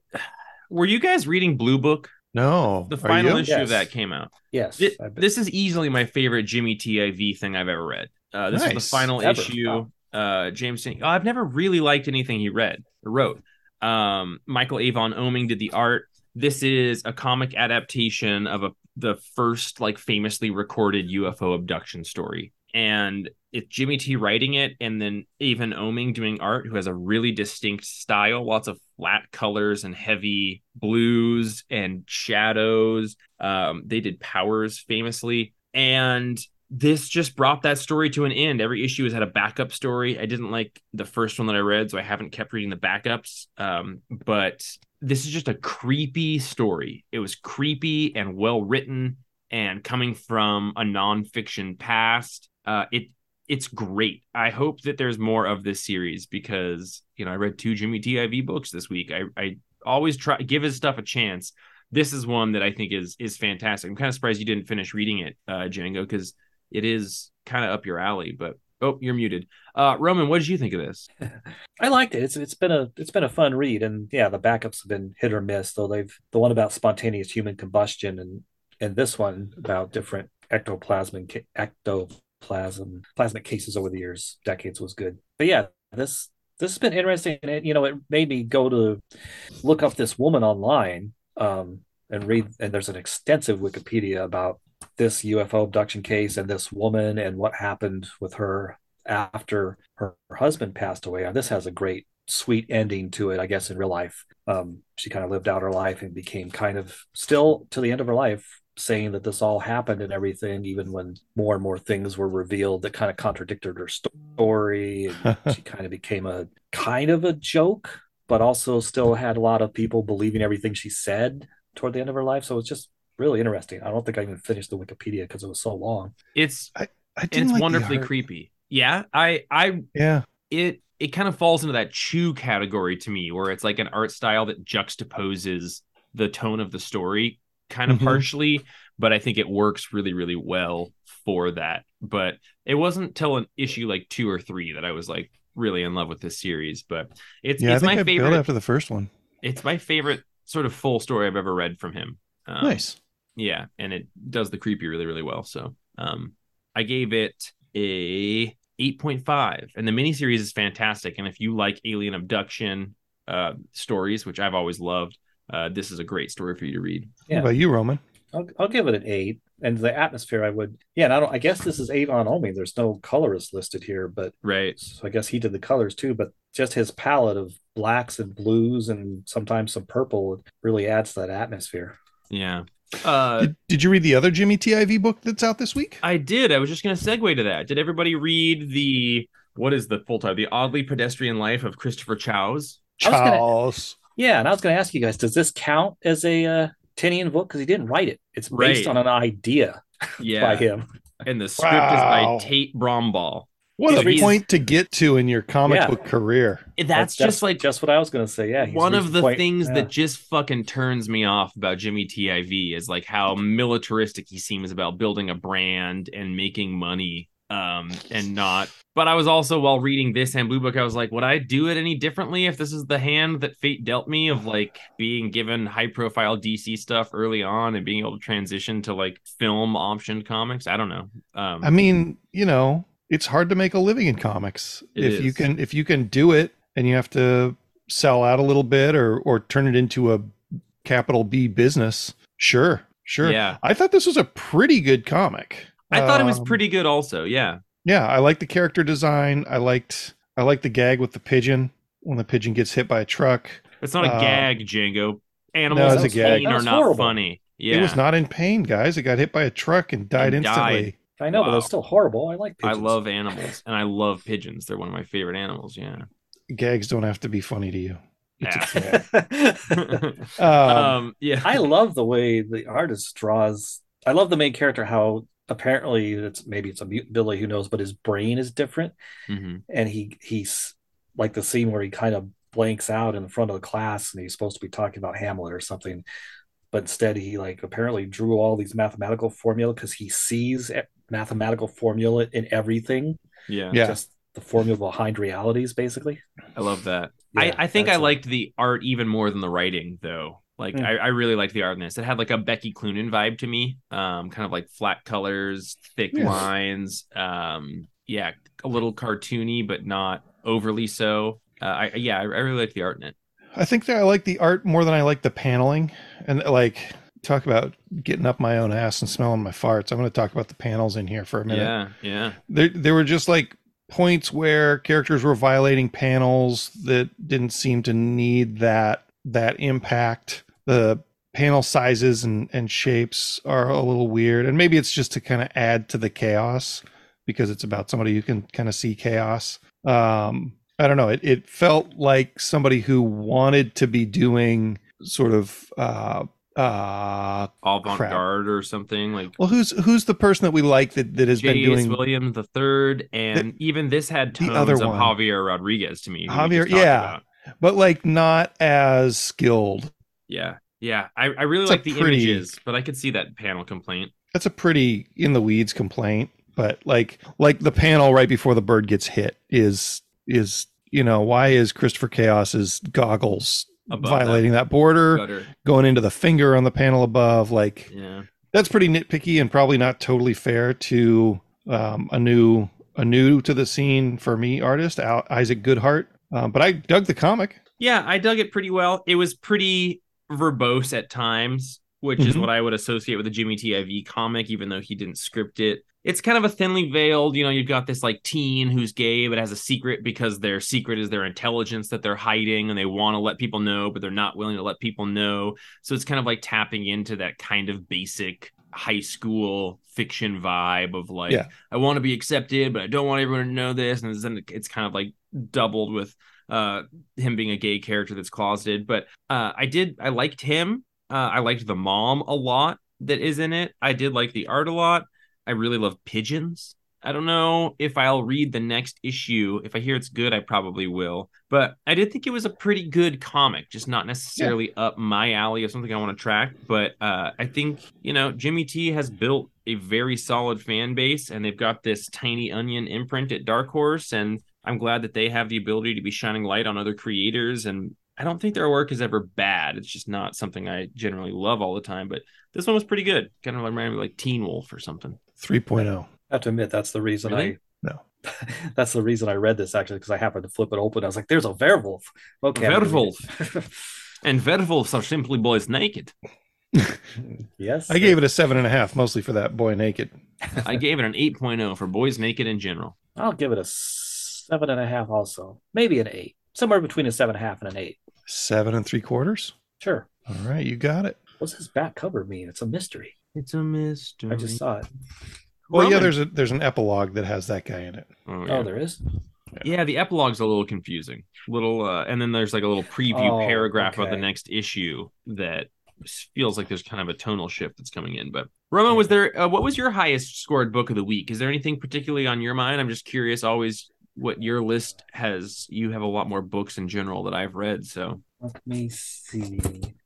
were you guys reading Blue Book? No. The final issue Yes. of that came out. Yes. Thi- this is easily my favorite Jimmy TIV thing I've ever read. Uh, this is the final Ever. issue. Wow. Uh, James, oh, I've never really liked anything he read or wrote. Um, Michael Avon Oeming did the art. This is a comic adaptation of a the first like famously recorded UFO abduction story, and it's Jimmy T writing it, and then Avon Oming doing art, who has a really distinct style, lots of flat colors and heavy blues and shadows. Um, they did Powers famously, and this just brought that story to an end. Every issue has had a backup story. I didn't like the first one that I read, so I haven't kept reading the backups. Um, but this is just a creepy story. It was creepy and well written, and coming from a nonfiction past, uh, it it's great. I hope that there's more of this series because you know I read two Jimmy TIV books this week. I I always try give his stuff a chance. This is one that I think is is fantastic. I'm kind of surprised you didn't finish reading it, uh, Django, because it is kind of up your alley. But oh, you're muted. Uh, Roman, what did you think of this? I liked it. It's it's been a it's been a fun read, and yeah, the backups have been hit or miss. Though they've the one about spontaneous human combustion, and and this one about different ectoplasm and ectoplasm plasmic cases over the years, decades was good. But yeah, this this has been interesting, and it, you know, it made me go to look up this woman online um, and read. And there's an extensive Wikipedia about this UFO abduction case and this woman and what happened with her after her, her husband passed away. And this has a great, sweet ending to it, I guess, in real life. Um, she kind of lived out her life and became kind of still to the end of her life saying that this all happened and everything, even when more and more things were revealed that kind of contradicted her story. And she kind of became a kind of a joke, but also still had a lot of people believing everything she said toward the end of her life. So it's just really interesting. I don't think I even finished the Wikipedia because it was so long. It's I and it's like wonderfully creepy. Yeah, I I Yeah. it it kind of falls into that chew category to me where it's like an art style that juxtaposes the tone of the story kind of Mhm. partially but i think it works really really well for that but it wasn't till an issue like two or three that i was like really in love with this series but it's Yeah, I it's think my I bailed favorite after the first one. it's my favorite sort of full story i've ever read from him um, nice. Yeah and it does the creepy really really well so um i gave it a 8.5 and the miniseries is fantastic and if you like alien abduction uh stories which i've always loved uh this is a great story for you to read Yeah. What about you, Roman? I'll, I'll give it an eight. And the atmosphere, I would, yeah. And I don't. I guess this is Avon Oeming. There's no colorist listed here, but right so I guess he did the colors too. But just his palette of blacks and blues and sometimes some purple really adds to that atmosphere. yeah uh Did, did you read the other Jimmy TIV book that's out this week? i did i was just gonna segue to that did everybody read the what is the full title the oddly pedestrian life of christopher chaos I was gonna- Charles. Yeah, and I was going to ask you guys, does this count as a uh, Tynion book? Because he didn't write it. It's based Right. on an idea by him. and the script is by tate brombal What So a he's- point to get to in your comic Yeah. book career. that's, just like just what I was going to say. Yeah, he's one of the point- things yeah. that just fucking turns me off about Jimmy TIV is like how militaristic he seems about building a brand and making money um and not but I was also while reading this and Blue Book I was like would I do it any differently if this is the hand that fate dealt me of like being given high profile DC stuff early on and being able to transition to like film optioned comics I don't know um I mean, you know, it's hard to make a living in comics. It if you can if you can do it and you have to sell out a little bit or or turn it into a capital B business, sure. Sure. yeah I thought this was a pretty good comic. I thought it was Um, pretty good also yeah Yeah, I liked the character design. I liked I liked the gag with the pigeon when the pigeon gets hit by a truck. it's not a uh, gag Django No, animals it's a in gag. pain are not horrible. funny yeah It was not in pain, guys. It got hit by a truck and died And instantly. I know, but Wow. it's still horrible. I like I love animals and I love pigeons. They're one of my favorite animals. Yeah. Gags don't have to be funny to you. Yeah. Um, um, yeah. I love the way the artist draws. I love the main character. How apparently it's maybe it's a mutant Billy who knows, but his brain is different, Mhm. and he he's like the scene where he kind of blanks out in the front of the class, and he's supposed to be talking about Hamlet or something, but instead he like apparently drew all these mathematical formula because he sees mathematical formula in everything, yeah. Yeah. just the formula behind realities, basically. I love that. Yeah, I, I think I that's a- liked the art even more than the writing, though. Like Hmm. I, I really liked the art in this. It had like a Becky Cloonan vibe to me. Um, kind of like flat colors, thick Yeah. lines. Um, yeah, a little cartoony, but not overly so. Uh, I yeah, I, I really like the art in it. I think that I like the art more than I like the paneling. And like talk about getting up my own ass and smelling my farts. I'm going to talk about the panels in here for a minute. Yeah, yeah. There there were just like points where characters were violating panels that didn't seem to need that that impact. The panel sizes and, and shapes are a little weird. And maybe it's just to kind of add to the chaos because it's about somebody who can kind of see chaos. Um, I don't know. It, it felt like somebody who wanted to be doing sort of uh uh Avant garde or something like well who's who's the person that we like that, that has been J.S. doing Williams the third, and even this had the tones other of one. Javier Rodriguez to me. Javier- yeah. about. but like not as skilled. yeah, yeah. I, I really It's like the pretty- images, but I could see that panel complaint. That's a pretty in the weeds complaint, but like like the panel right before the bird gets hit is is you know why is Christopher Chaos's goggles violating that, border Gutter. going into the finger on the panel above like Yeah, that's pretty nitpicky and probably not totally fair to um, a new a new to the scene for me artist Isaac Goodhart. Um, but I dug the comic. yeah. I dug it pretty well. It was pretty verbose at times, which is Mhm. what I would associate with a Jimmy TIV comic, even though he didn't script it. It's kind of a thinly veiled, you know, you've got this like teen who's gay but has a secret because their secret is their intelligence that they're hiding and they want to let people know, but they're not willing to let people know. So it's kind of like tapping into that kind of basic high school fiction vibe of like, Yeah. I want to be accepted, but I don't want everyone to know this. And then it's kind of like doubled with uh him being a gay character that's closeted. But uh I did I liked him. Uh I liked the mom a lot that is in it. I did like the art a lot. I really love pigeons. I don't know if I'll read the next issue. If I hear it's good, I probably will. But I did think it was a pretty good comic, just not necessarily up my alley of something I want to track. But uh, I think, you know, Jimmy T has built a very solid fan base and they've got this tiny onion imprint at Dark Horse. And I'm glad that they have the ability to be shining light on other creators. And I don't think their work is ever bad. It's just not something I generally love all the time. But this one was pretty good. Kind of reminded me like Teen Wolf or something. 3.0. I have to admit that's the reason Really? I No. that's the reason I read this actually because I happened to flip it open. I was like, "There's a werewolf." Okay, I'm gonna read it. And werewolves are simply boys naked. yes, I gave it a seven and a half, mostly for that boy naked. I gave it an 8.0 for boys naked in general. I'll give it a seven and a half. Also, maybe an eight, somewhere between a seven and a half and an eight. Seven and three quarters. Sure. All right, you got it. What's this back cover mean? It's a mystery. It's a mystery. I just saw it. Well, yeah, Roman- there's a there's an epilogue that has that guy in it. Oh, yeah. Oh, there is. Yeah, the epilogue's a little confusing. Little, uh, and then there's like a little preview Oh, paragraph of the next issue that feels like there's kind of a tonal shift that's coming in. But Roman, was there? Uh, what was your highest scored book of the week? Is there anything particularly on your mind? I'm just curious. Always, what your list has? You have a lot more books in general that I've read. So Let me see.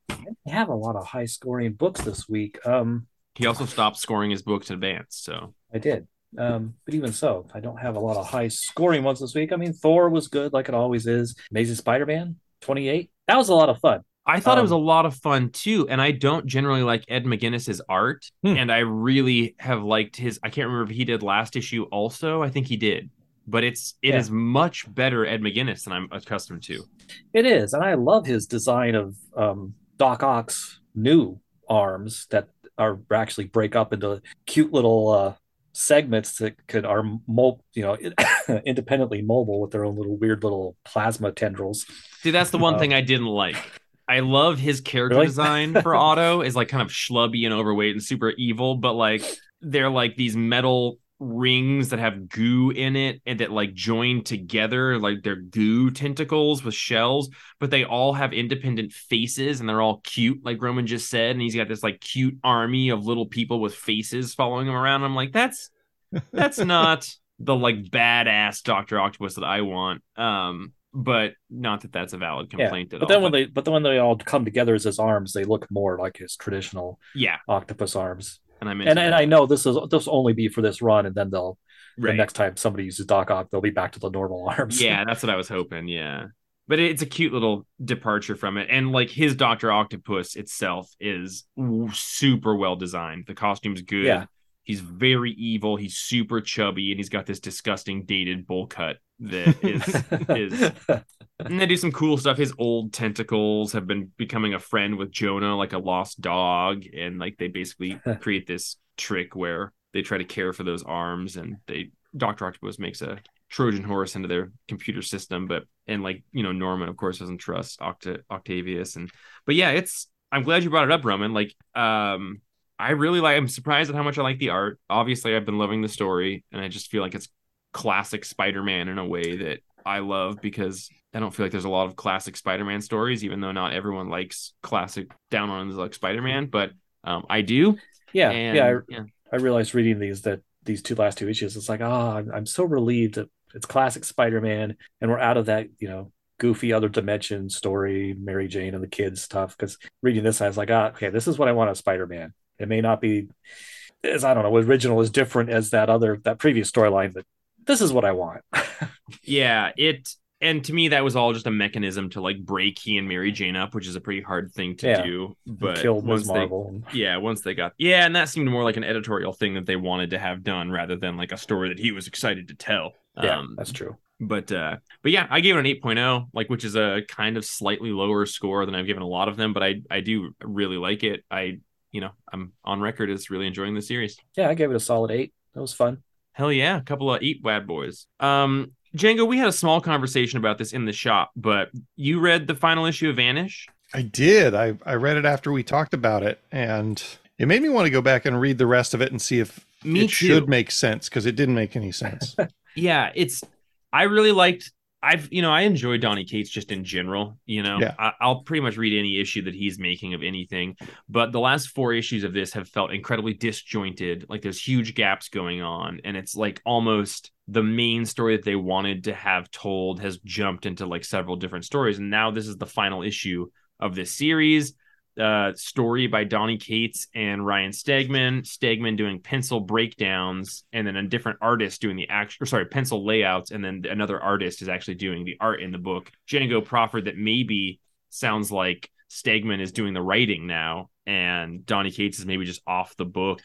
I have a lot of high scoring books this week. Um, he also stopped scoring his books in advance. So I did. Um, but even so, I don't have a lot of high scoring ones this week. I mean, Thor was good, like it always is. Amazing Spider Man 28. That was a lot of fun. I thought it was a Um, lot of fun too, and I don't generally like Ed McGuinness's art, Hmm. and I really have liked his. I can't remember if he did last issue also. I think he did, but it's it is Yeah. much better Ed McGuinness than I'm accustomed to. It is. And I love his design of um, Doc Ock's new arms that are actually break up into cute little uh, segments that could are mo- you know independently mobile with their own little weird little plasma tendrils. See, that's the one Uh, thing I didn't like. I love his character Really? design for Otto is like kind of schlubby and overweight and super evil, but like they're like these metal rings that have goo in it and that like join together like they're goo tentacles with shells but they all have independent faces and they're all cute like roman just said and he's got this like cute army of little people with faces following him around i'm like that's that's not the like badass Doctor Octopus that I want. Um, but not that that's a valid Yeah, complaint at but all. then when they but then when they all come together as his arms, they look more like his traditional yeah, octopus arms. And I And and. I know this is this will only be for this run, and then they'll the right. next time somebody uses Doc Ock, they'll be back to the normal arms. yeah, that's what I was hoping. Yeah, but it's a cute little departure from it. And like his Doctor Octopus itself is super well designed. The costume's good. Yeah. He's very evil. He's super chubby, and he's got this disgusting dated bowl cut that is is. And they do some cool stuff. His old tentacles have been becoming a friend with Jonah, like a lost dog, and like they basically create this trick where they try to care for those arms, and they Doctor Octopus makes a Trojan horse into their computer system, but and like you know Norman of course doesn't trust Octa- Octavius, and but yeah, it's I'm glad you brought it up, Roman. Like um I really like. I'm surprised at how much I like the art. Obviously, I've been loving the story, and I just feel like it's classic Spider-Man in a way that I love because I don't feel like there's a lot of classic Spider-Man stories, even though not everyone likes classic down on like Spider-Man, but um, I do. Yeah, And, yeah, I, yeah, I realized reading these that these two last two issues, it's like, ah, I'm, I'm so relieved that it's classic Spider-Man, and we're out of that, you know, goofy other dimension story, Mary Jane and the kids stuff. Because reading this, I was like, ah, okay, this is what I want of Spider-Man. It may not be as I don't know, original as different as that other that previous storyline, but this is what I want. yeah. It and to me that was all just a mechanism to like break he and Mary Jane up, which is a pretty hard thing to Yeah. do. But Killed once Ms. they Marvel. yeah once they got yeah and that seemed more like an editorial thing that they wanted to have done rather than like a story that he was excited to tell Yeah, um that's true. but uh but yeah i gave it an 8.0 like which is a kind of slightly lower score than i've given a lot of them but i i do really like it i you know i'm on record as really enjoying the series Yeah, I gave it a solid eight. That was fun. hell yeah a couple of eight bad boys um django we had a small conversation about this in the shop but you read the final issue of vanish I did. I, I read it after we talked about it, and it made me want to go back and read the rest of it and see if Me it too. should make sense because it didn't make any sense. yeah it's i really liked i've you know i enjoy donnie cates just in general you know Yeah. I, i'll pretty much read any issue that he's making of anything but the last four issues of this have felt incredibly disjointed like there's huge gaps going on and it's like almost the main story that they wanted to have told has jumped into like several different stories and now this is the final issue of this series uh, story by Donnie Cates and Ryan Stegman. Stegman doing pencil breakdowns, and then a different artist doing the actual, sorry, pencil layouts, and then another artist is actually doing the art in the book. Django proffered that maybe sounds like Stegman is doing the writing now, and Donnie Cates is maybe just off the book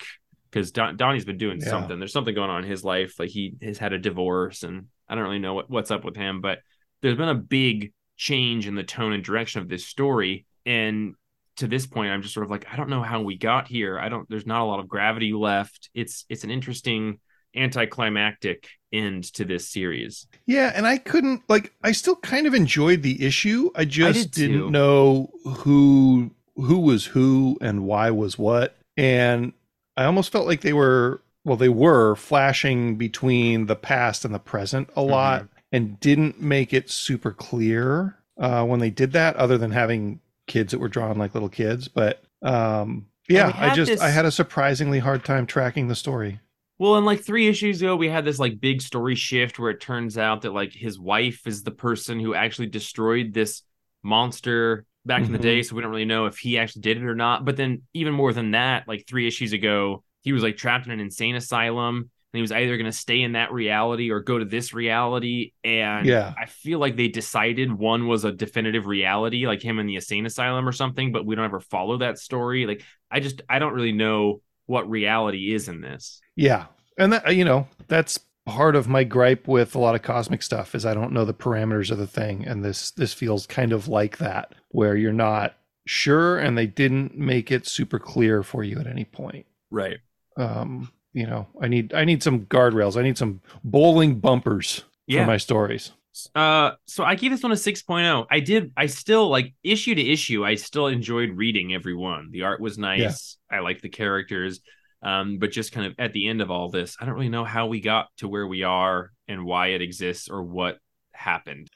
because Don- Donnie's been doing Yeah. something. There's something going on in his life, like he has had a divorce, and I don't really know what, what's up with him, but there's been a big change in the tone and direction of this story, and to this point i'm just sort of like i don't know how we got here i don't there's not a lot of gravity left it's it's an interesting anticlimactic end to this series yeah, and I couldn't like. I still kind of enjoyed the issue. I just did didn't too. know who who was who and why was what, and I almost felt like they were well, they were flashing between the past and the present a lot, and didn't make it super clear uh, when they did that, other than having kids that were drawn like little kids. But um, yeah, I just this- I had a surprisingly hard time tracking the story. well and like three issues ago we had this like big story shift where it turns out that like his wife is the person who actually destroyed this monster back in the Mhm. day so we don't really know if he actually did it or not but then even more than that like three issues ago he was like trapped in an insane asylum he was either going to stay in that reality or go to this reality and Yeah. i feel like they decided one was a definitive reality like him in the insane asylum or something but we don't ever follow that story like i just i don't really know what reality is in this Yeah. And that you know, that's part of my gripe with a lot of cosmic stuff is I don't know the parameters of the thing and this this feels kind of like that where you're not sure and they didn't make it super clear for you at any point. right Um, you know, I need I need some guardrails. I need some bowling bumpers yeah for my stories. Uh, so I gave this one a 6.0. I did, I still like issue to issue, I still enjoyed reading every one. The art was nice. I like the characters. Um, but just kind of at the end of all this, I don't really know how we got to where we are and why it exists or what happened.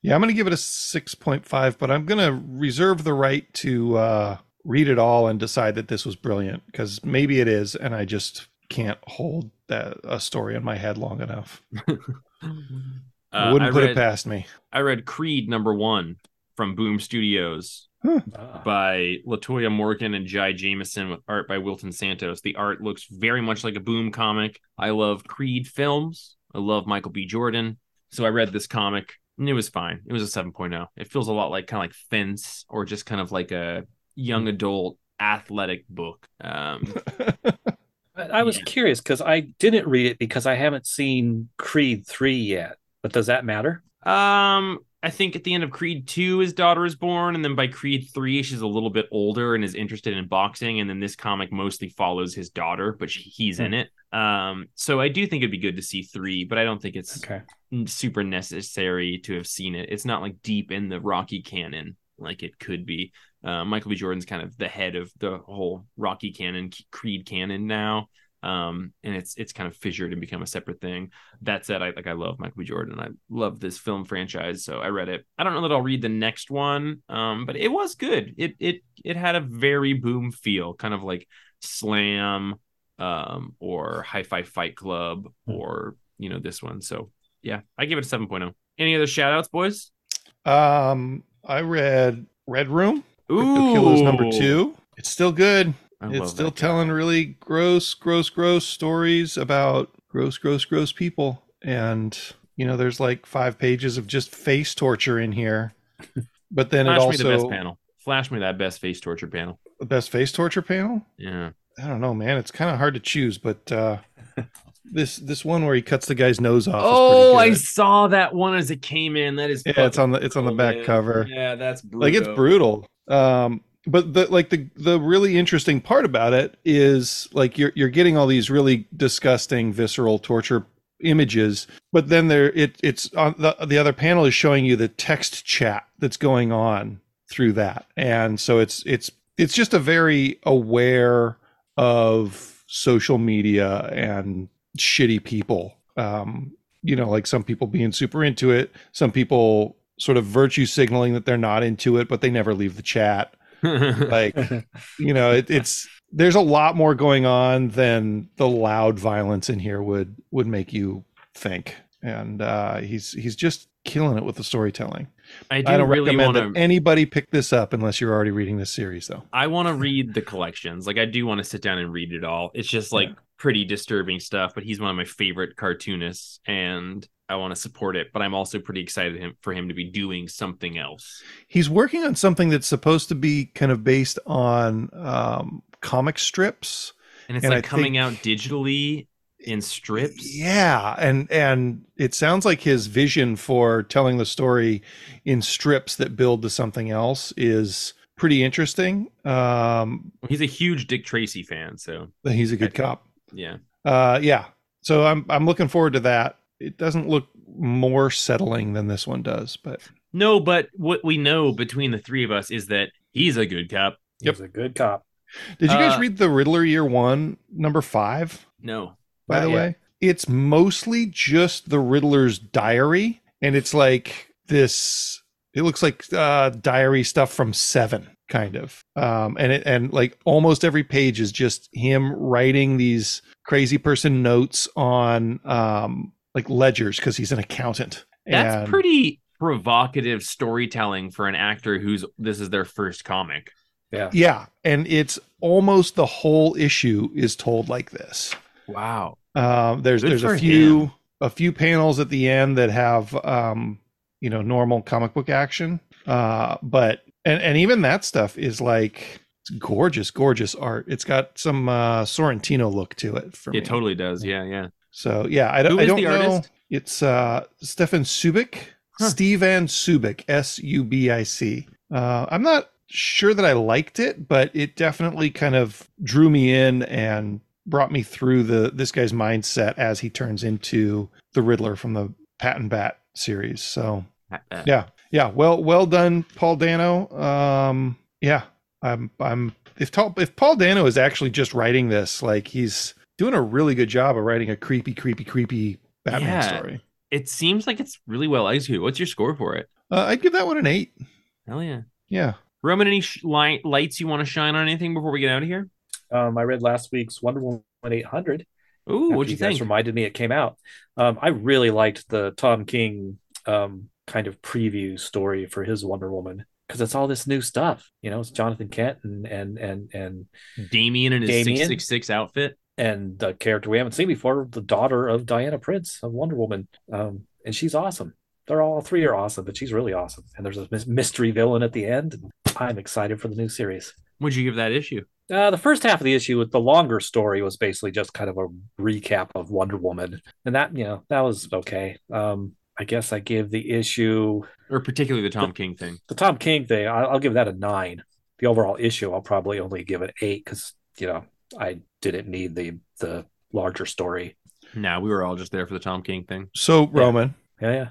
Yeah, I'm going to give it a 6.5, but I'm going to reserve the right to uh, read it all and decide that this was brilliant because maybe it is, and I just can't hold that a story in my head long enough. I Uh, wouldn't I put read, it past me. I read Creed number one from Boom Studios Ah. by Latoya Morgan and Jai Jamison with art by Wilton Santos. The art looks very much like a Boom comic. I love Creed films. I love Michael B. Jordan. So I read this comic and It was fine. It was a 7.0. It feels a lot like kind of like Fence or just kind of like a young adult athletic book. Um, I, I was Yeah. curious because I didn't read it because I haven't seen Creed 3 yet. But does that matter? um, I think at the end of Creed 2, his daughter is born, and then by Creed 3, she's a little bit older and is interested in boxing. And then this comic mostly follows his daughter, but she, he's in it. Um, so I do think it'd be good to see three, but I don't think it's Okay. super necessary to have seen it. It's not like deep in the Rocky canon like it could be. Uh, Michael B. Jordan's kind of the head of the whole Rocky canon, Creed canon now, um, and it's it's kind of fissured and become a separate thing. That said, I like I love Michael B. Jordan. I love this film franchise, so I read it. I don't know that I'll read the next one, um, but it was good. It it it had a very boom feel, kind of like Slam, um, or High Five Fight Club, or you know this one. So yeah, I give it a 7.0. Any other shout outs, boys? Um, I read Red Room. Ooh, Killer's number two. It's still good. I love it's still that guy. telling really gross, gross, gross stories about gross, gross, gross people. And you know, there's like five pages of just face torture in here. But then Flash it also. me the best panel. Flash me that best face torture panel. the best face torture panel. Yeah. I don't know, man. It's kind of hard to choose, but uh this this one where he cuts the guy's nose off. Oh, I saw that one as it came in. That is yeah, it's on the it's on the back man. cover. Yeah, that's brutal. like it's brutal um but the like the the really interesting part about it is like you're you're getting all these really disgusting visceral torture images but then there it it's on the the other panel is showing you the text chat that's going on through that and so it's it's it's just a very aware of social media and shitty people um you know like some people being super into it some people sort of virtue signaling that they're not into it but they never leave the chat like you know it, it's there's a lot more going on than the loud violence in here would would make you think and uh he's he's just killing it with the storytelling I do i don't really recommend want that anybody pick this up unless you're already reading this series though I want to read the collections. Like I do want to sit down and read it all. It's just like Yeah. Pretty disturbing stuff. But he's one of my favorite cartoonists, and I want to support it. But I'm also pretty excited for him to be doing something else. he's working on something that's supposed to be kind of based on um comic strips And it's And like I coming think- out digitally in strips. Yeah, and and it sounds like his vision for telling the story in strips that build to something else is pretty interesting. Um, He's a huge Dick Tracy fan, so he's a good cop. Yeah. Uh, yeah, so I'm I'm looking forward to that. It doesn't look more settling than this one does, but No, but what we know between the three of us is that he's a good cop. He's a good cop. did you guys Uh, read the Riddler Year One number five? No. by the yet. way. It's mostly just the Riddler's diary, and it's like this. It looks like uh, diary stuff from Seven, kind of. Um, and it and like almost every page is just him writing these crazy person notes on um, like ledgers because he's an accountant. That's And- pretty provocative storytelling for an actor who's this is their first comic. Yeah. Yeah, and it's almost the whole issue is told like this. Wow. Um, there's Good there's a few him. a few panels at the end that have um, you know normal comic book action, uh, but and and even that stuff is like it's gorgeous, gorgeous art. It's got some uh, Sorrentino look to it for me. It totally does. Yeah, yeah. So yeah, I don't Who I don't know. artist? It's uh, Stefan Subic, Huh. Stevan Subic, S U B I C. Uh, I'm not sure that I liked it, but it definitely kind of drew me in and brought me through the this guy's mindset as he turns into the Riddler from the Pat and Bat series. So yeah, yeah, well, well done, Paul Dano. Um, yeah, I'm, I'm. If Paul, if Paul Dano is actually just writing this, like he's doing a really good job of writing a creepy, creepy, creepy Batman Yeah. story. It seems like it's really well executed. What's your score for it? Uh, I'd give that one an eight. Hell yeah. Yeah. Roman, any sh- light, lights you want to shine on anything before we get out of here? Um, I read last week's Wonder Woman 800. Ooh, what'd you guys think? reminded me it came out. Um, I really liked the Tom King um, kind of preview story for his Wonder Woman because it's all this new stuff. You know, it's Jonathan Kent and and and and Damian and his Damian? 666 outfit. and the character we haven't seen before, the daughter of Diana Prince of Wonder Woman, um, and she's awesome. they're all three are awesome, but she's really awesome. And there's a mystery villain at the end. And I'm excited for the new series. What'd you give that issue? Uh, the first half of the issue with the longer story was basically just kind of a recap of Wonder Woman, and that you know that was okay. Um, I guess I give the issue Or particularly the Tom King thing? the Tom King thing. I'll, I'll give that a nine. The overall issue, I'll probably only give it eight because you know I didn't need the the larger story. No, we were all just there for the Tom King thing. So Roman, Yeah, yeah.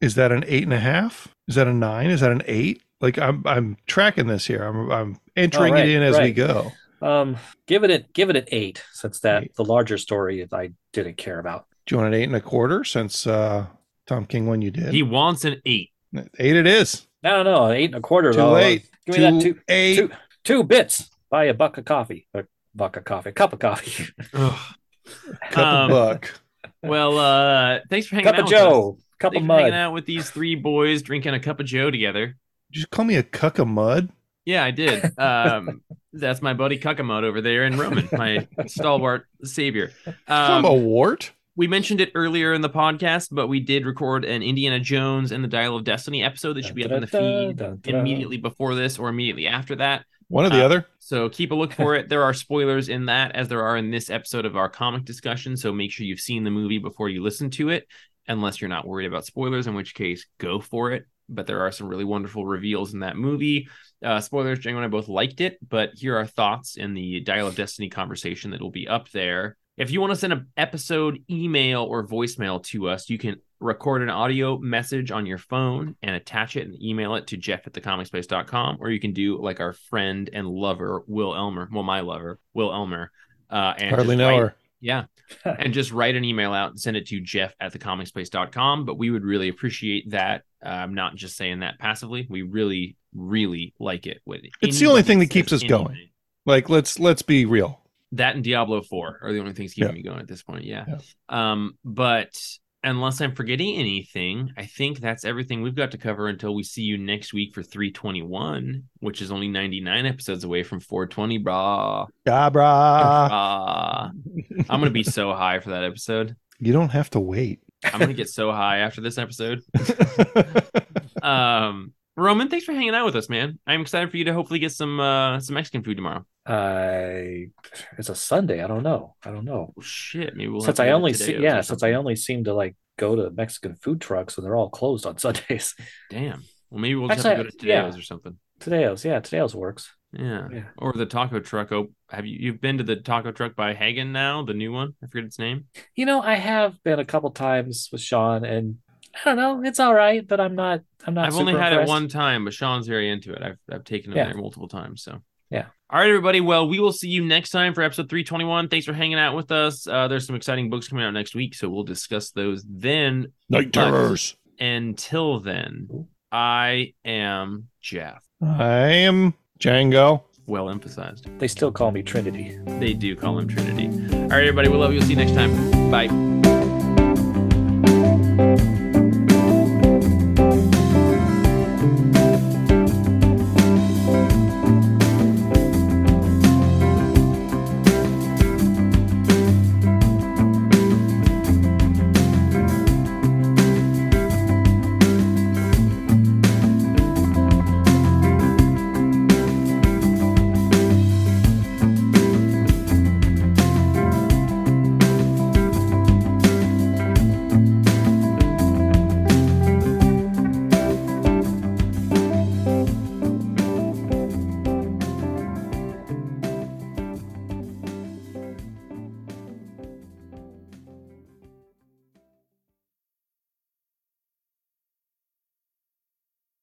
is that an eight and a half? Is that a nine? Is that an eight? Like I'm I'm tracking this here. I'm I'm entering Oh, right, it in as we go. Um, give it a give it an eight since that Eight. the larger story I didn't care about. Do you want an eight and a quarter since uh Tom King one you did? He wants an eight. eight it is. No, no, an eight and a quarter. Too though. late. Give me that Two two, eight. two, two bits. Buy a buck of coffee. A buck of coffee. A cup of coffee. Ugh. Cup Um, of buck. Well, uh, thanks for hanging cup out of with us. Joe. Cup Thanks of for hanging out with these three boys drinking a cup of Joe together. Did you call me a cuck of mud? Yeah, I did. Um, that's my buddy Cuckamode over there in Roman, my stalwart savior. I'm Um, a wart. We mentioned it earlier in the podcast, but we did record an Indiana Jones and the Dial of Destiny episode that should be up in the feed immediately before this or immediately after that. One or the uh, other. So keep a look for it. There are spoilers in that, as there are in this episode of our comic discussion. So make sure you've seen the movie before you listen to it, unless you're not worried about spoilers, in which case go for it. But there are some really wonderful reveals in that movie. Uh, spoilers, Django and I both liked it, but here are thoughts in the Dial of Destiny conversation that will be up there. If you want to send an episode email or voicemail to us, you can record an audio message on your phone and attach it and email it to jeff at thecomicsplace.com or you can do like our friend and lover will elmer well my lover will elmer uh and Hardly just know write- her. yeah and just write an email out and send it to jeff at thecomicsplace.com but we would really appreciate that uh, i'm not just saying that passively we really really like it when It's the only thing that keeps us going. Like let's let's be real. That and Diablo 4 are the only things keeping Yeah. me going at this point. Yeah. Um, but unless I'm forgetting anything, I think that's everything we've got to cover until we see you next week for 321, which is only 99 episodes away from 420, brah. Gabra. Brah. I'm gonna be so high for that episode. you don't have to wait. I'm gonna get so high after this episode. Um Roman, thanks for hanging out with us, man. I'm excited for you to hopefully get some uh some Mexican food tomorrow. I it's a Sunday. I don't know. I don't know. Oh, shit, maybe we'll since I only see yeah, since I only seem to like go to Mexican food trucks and they're all closed on Sundays. Damn. Well, maybe we'll just have to go to Actually, yeah. Or something. Tadeusz, yeah, Tadeusz works. Yeah. Yeah. Or the taco truck. Oh, have you you've been to the taco truck by Haggen now? The new one? I forget its name. You know, I have been a couple times with Sean, and I don't know, it's all right, but I'm not. I'm not. I've only had it one time, but Sean's very into it. I've I've taken him Yeah. there multiple times. So Yeah. All right, everybody. Well, we will see you next time for episode 321. Thanks for hanging out with us. Uh, there's some exciting books coming out next week, so we'll discuss those then. Night But- terrors. Until then, I am Jeff. I am Django. Well emphasized. They still call me Trinity. They do call him Trinity. All right, everybody. We love you. We'll see you next time. Bye.